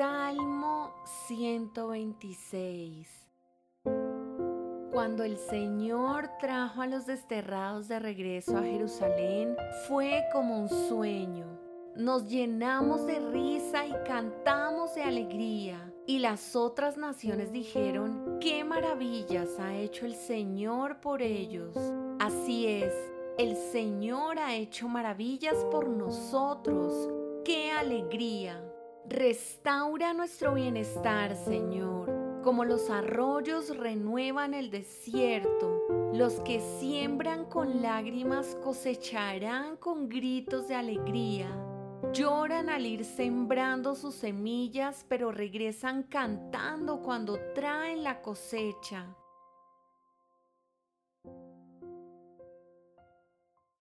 Salmo 126 Cuando el Señor trajo a los desterrados de regreso a Jerusalén, fue como un sueño. Nos llenamos de risa y cantamos de alegría. Y las otras naciones dijeron, qué maravillas ha hecho el Señor por ellos. Así es, el Señor ha hecho maravillas por nosotros. ¡Qué alegría! Restaura nuestro bienestar, Señor, como los arroyos renuevan el desierto. Los que siembran con lágrimas cosecharán con gritos de alegría. Lloran al ir sembrando sus semillas, pero regresan cantando cuando traen la cosecha.